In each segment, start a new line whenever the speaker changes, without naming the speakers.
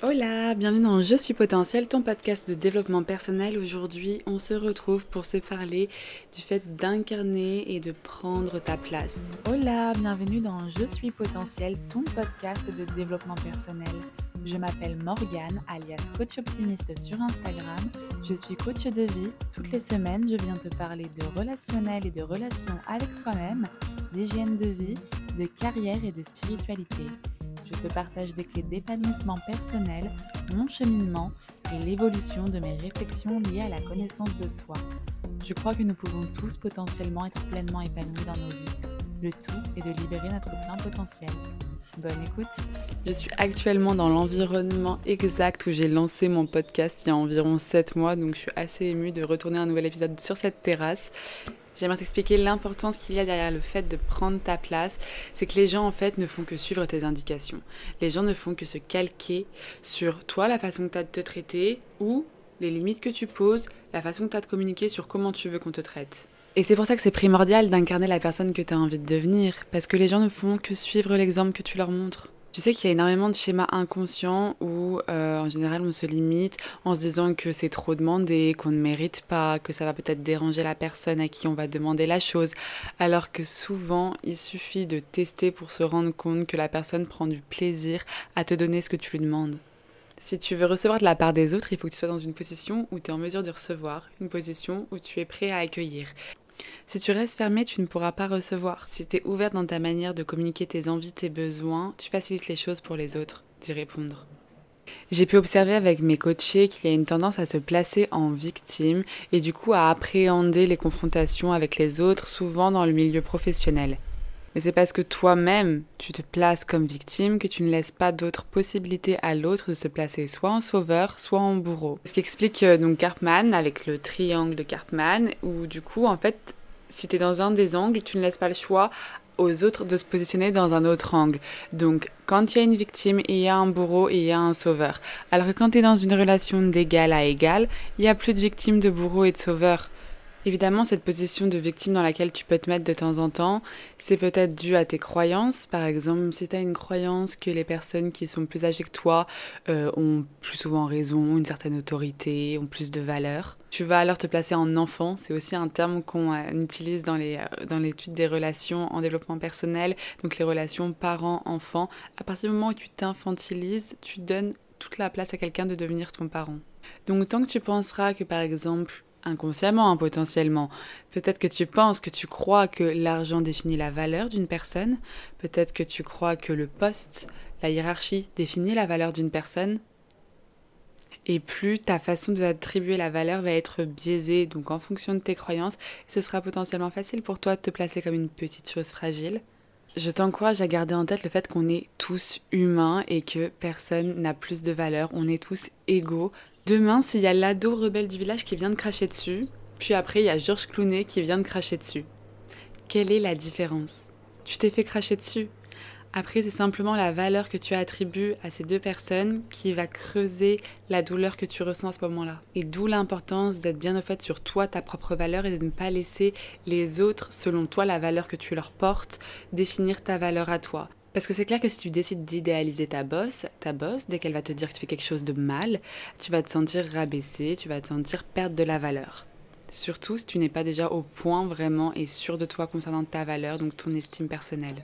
Hola, bienvenue dans Je suis potentiel, ton podcast de développement personnel. Aujourd'hui, on se retrouve pour se parler du fait d'incarner et de prendre ta place.
Hola, bienvenue dans Je suis potentiel, ton podcast de développement personnel. Je m'appelle Morgane, alias coach optimiste sur Instagram. Je suis coach de vie. Toutes les semaines, je viens te parler de relationnel et de relations avec soi-même, d'hygiène de vie, de carrière et de spiritualité je te partage des clés d'épanouissement personnel, mon cheminement et l'évolution de mes réflexions liées à la connaissance de soi. Je crois que nous pouvons tous potentiellement être pleinement épanouis dans nos vies. Le tout est de libérer notre plein potentiel. Bonne écoute.
Je suis actuellement dans l'environnement exact où j'ai lancé mon podcast il y a environ 7 mois, donc je suis assez émue de retourner un nouvel épisode sur cette terrasse. J'aimerais t'expliquer l'importance qu'il y a derrière le fait de prendre ta place. C'est que les gens, en fait, ne font que suivre tes indications. Les gens ne font que se calquer sur toi, la façon que tu as de te traiter, ou les limites que tu poses, la façon que tu as de communiquer sur comment tu veux qu'on te traite. Et c'est pour ça que c'est primordial d'incarner la personne que tu as envie de devenir, parce que les gens ne font que suivre l'exemple que tu leur montres. Tu sais qu'il y a énormément de schémas inconscients où euh, en général on se limite en se disant que c'est trop demandé, qu'on ne mérite pas, que ça va peut-être déranger la personne à qui on va demander la chose, alors que souvent il suffit de tester pour se rendre compte que la personne prend du plaisir à te donner ce que tu lui demandes. Si tu veux recevoir de la part des autres, il faut que tu sois dans une position où tu es en mesure de recevoir, une position où tu es prêt à accueillir. Si tu restes fermé, tu ne pourras pas recevoir. Si tu es ouvert dans ta manière de communiquer tes envies, tes besoins, tu facilites les choses pour les autres, d'y répondre. J'ai pu observer avec mes coachés qu'il y a une tendance à se placer en victime et du coup à appréhender les confrontations avec les autres, souvent dans le milieu professionnel. Mais c'est parce que toi-même, tu te places comme victime que tu ne laisses pas d'autres possibilités à l'autre de se placer soit en sauveur, soit en bourreau. Ce qui explique euh, donc Carpman avec le triangle de Carpman, où du coup, en fait, si tu es dans un des angles, tu ne laisses pas le choix aux autres de se positionner dans un autre angle. Donc, quand il y a une victime, il y a un bourreau et il y a un sauveur. Alors que quand tu es dans une relation d'égal à égal, il n'y a plus de victime, de bourreau et de sauveur. Évidemment, cette position de victime dans laquelle tu peux te mettre de temps en temps, c'est peut-être dû à tes croyances. Par exemple, si tu as une croyance que les personnes qui sont plus âgées que toi euh, ont plus souvent raison, une certaine autorité, ont plus de valeur, tu vas alors te placer en enfant. C'est aussi un terme qu'on euh, utilise dans, euh, dans l'étude des relations en développement personnel, donc les relations parents-enfants. À partir du moment où tu t'infantilises, tu donnes toute la place à quelqu'un de devenir ton parent. Donc tant que tu penseras que par exemple inconsciemment, hein, potentiellement. Peut-être que tu penses, que tu crois que l'argent définit la valeur d'une personne. Peut-être que tu crois que le poste, la hiérarchie définit la valeur d'une personne. Et plus ta façon d'attribuer la valeur va être biaisée, donc en fonction de tes croyances, ce sera potentiellement facile pour toi de te placer comme une petite chose fragile. Je t'encourage à garder en tête le fait qu'on est tous humains et que personne n'a plus de valeur. On est tous égaux Demain, s'il y a l'ado rebelle du village qui vient de cracher dessus, puis après il y a Georges Clounet qui vient de cracher dessus. Quelle est la différence? Tu t'es fait cracher dessus? Après, c'est simplement la valeur que tu attribues à ces deux personnes qui va creuser la douleur que tu ressens à ce moment-là. Et d'où l'importance d'être bien au fait sur toi, ta propre valeur, et de ne pas laisser les autres, selon toi, la valeur que tu leur portes, définir ta valeur à toi. Parce que c'est clair que si tu décides d'idéaliser ta boss, ta boss, dès qu'elle va te dire que tu fais quelque chose de mal, tu vas te sentir rabaissé, tu vas te sentir perdre de la valeur. Surtout si tu n'es pas déjà au point vraiment et sûr de toi concernant ta valeur, donc ton estime personnelle.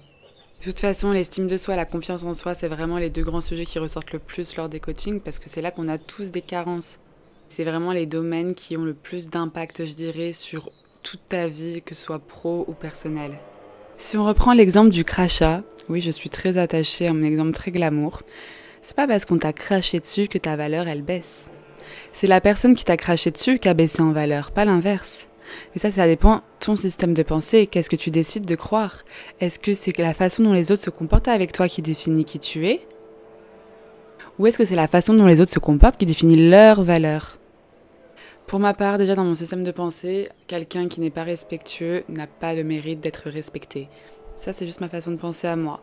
De toute façon, l'estime de soi, la confiance en soi, c'est vraiment les deux grands sujets qui ressortent le plus lors des coachings parce que c'est là qu'on a tous des carences. C'est vraiment les domaines qui ont le plus d'impact, je dirais, sur toute ta vie, que ce soit pro ou personnel. Si on reprend l'exemple du crachat, oui, je suis très attachée à mon exemple très glamour. C'est pas parce qu'on t'a craché dessus que ta valeur elle baisse. C'est la personne qui t'a craché dessus qui a baissé en valeur, pas l'inverse. Mais ça, ça dépend ton système de pensée. Qu'est-ce que tu décides de croire Est-ce que c'est la façon dont les autres se comportent avec toi qui définit qui tu es? Ou est-ce que c'est la façon dont les autres se comportent qui définit leur valeur? Pour ma part, déjà dans mon système de pensée, quelqu'un qui n'est pas respectueux n'a pas le mérite d'être respecté. Ça, c'est juste ma façon de penser à moi.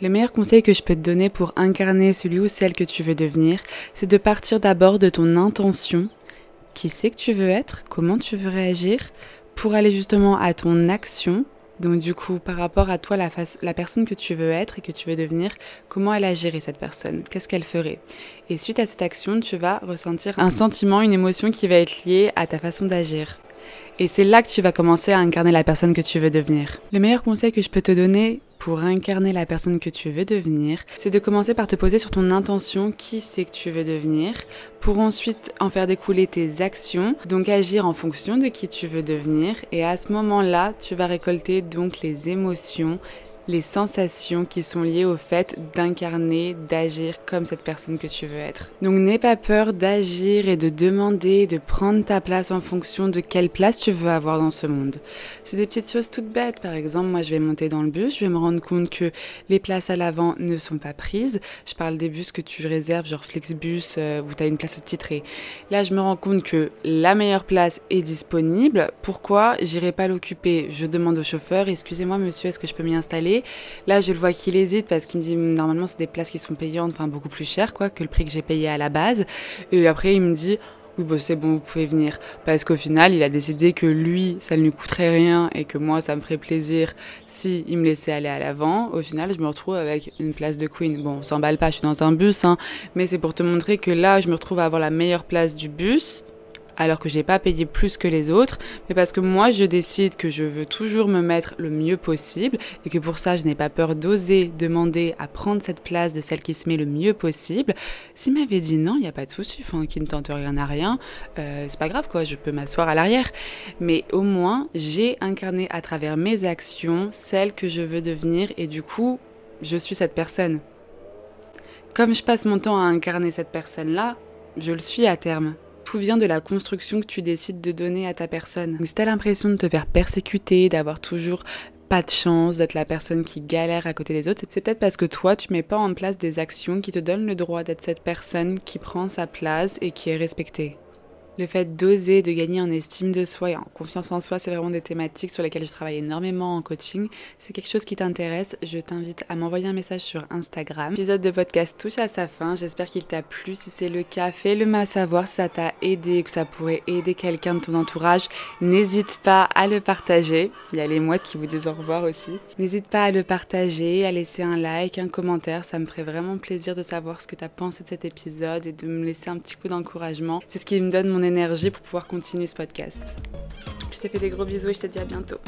Le meilleur conseil que je peux te donner pour incarner celui ou celle que tu veux devenir, c'est de partir d'abord de ton intention, qui c'est que tu veux être, comment tu veux réagir, pour aller justement à ton action, Donc du coup, par rapport à toi, la, la personne que tu veux être et que tu veux devenir, comment elle agirait cette personne? Qu'est-ce qu'elle ferait? Et suite à cette action, tu vas ressentir un sentiment, une émotion qui va être liée à ta façon d'agir. Et c'est là que tu vas commencer à incarner la personne que tu veux devenir. Le meilleur conseil que je peux te donner pour incarner la personne que tu veux devenir, c'est de commencer par te poser sur ton intention, qui c'est que tu veux devenir, pour ensuite en faire découler tes actions, donc agir en fonction de qui tu veux devenir. Et à ce moment-là, tu vas récolter donc les émotions, les sensations qui sont liées au fait d'incarner, d'agir comme cette personne que tu veux être. Donc n'aie pas peur d'agir et de demander, de prendre ta place en fonction de quelle place tu veux avoir dans ce monde. C'est des petites choses toutes bêtes. Par exemple, moi je vais monter dans le bus, je vais me rendre compte que les places à l'avant ne sont pas prises. Je parle des bus que tu réserves, genre Flexbus, euh, où tu as une place titrée. Là, je me rends compte que la meilleure place est disponible. Pourquoi? J'irai pas l'occuper Je demande au chauffeur, excusez-moi monsieur, est-ce que je peux m'y installer? Là, je le vois qu'il hésite parce qu'il me dit normalement c'est des places qui sont payantes, enfin beaucoup plus chères quoi que le prix que j'ai payé à la base. Et après, il me dit oui, bah, c'est bon, vous pouvez venir. Parce qu'au final, il a décidé que lui, ça ne lui coûterait rien et que moi, ça me ferait plaisir si il me laissait aller à l'avant. Au final, je me retrouve avec une place de queen. Bon, on s'emballe pas, je suis dans un bus, hein, mais c'est pour te montrer que là, je me retrouve à avoir la meilleure place du bus alors que j'ai pas payé plus que les autres, mais parce que moi je décide que je veux toujours me mettre le mieux possible et que pour ça je n'ai pas peur d'oser demander à prendre cette place de celle qui se met le mieux possible. S'il m'avait dit non, il n'y a pas de souci, enfin, qui ne tente rien à rien, euh, c'est pas grave quoi, je peux m'asseoir à l'arrière. Mais au moins j'ai incarné à travers mes actions celle que je veux devenir et du coup je suis cette personne. Comme je passe mon temps à incarner cette personne-là, je le suis à terme tout vient de la construction que tu décides de donner à ta personne. Donc si t'as l'impression de te faire persécuter, d'avoir toujours pas de chance, d'être la personne qui galère à côté des autres, c'est peut-être parce que toi, tu mets pas en place des actions qui te donnent le droit d'être cette personne qui prend sa place et qui est respectée. Le fait d'oser, de gagner en estime de soi et en confiance en soi, c'est vraiment des thématiques sur lesquelles je travaille énormément en coaching. C'est quelque chose qui t'intéresse, je t'invite à m'envoyer un message sur Instagram. L'épisode de podcast touche à sa fin, j'espère qu'il t'a plu. Si c'est le cas, fais-le moi savoir si ça t'a aidé, que ça pourrait aider quelqu'un de ton entourage. N'hésite pas à le partager. Il y a les mouettes qui vous disent au revoir aussi. N'hésite pas à le partager, à laisser un like, un commentaire. Ça me ferait vraiment plaisir de savoir ce que tu as pensé de cet épisode et de me laisser un petit coup d'encouragement. C'est ce qui me donne mon pour pouvoir continuer ce podcast. Je te fais des gros bisous et je te dis à bientôt.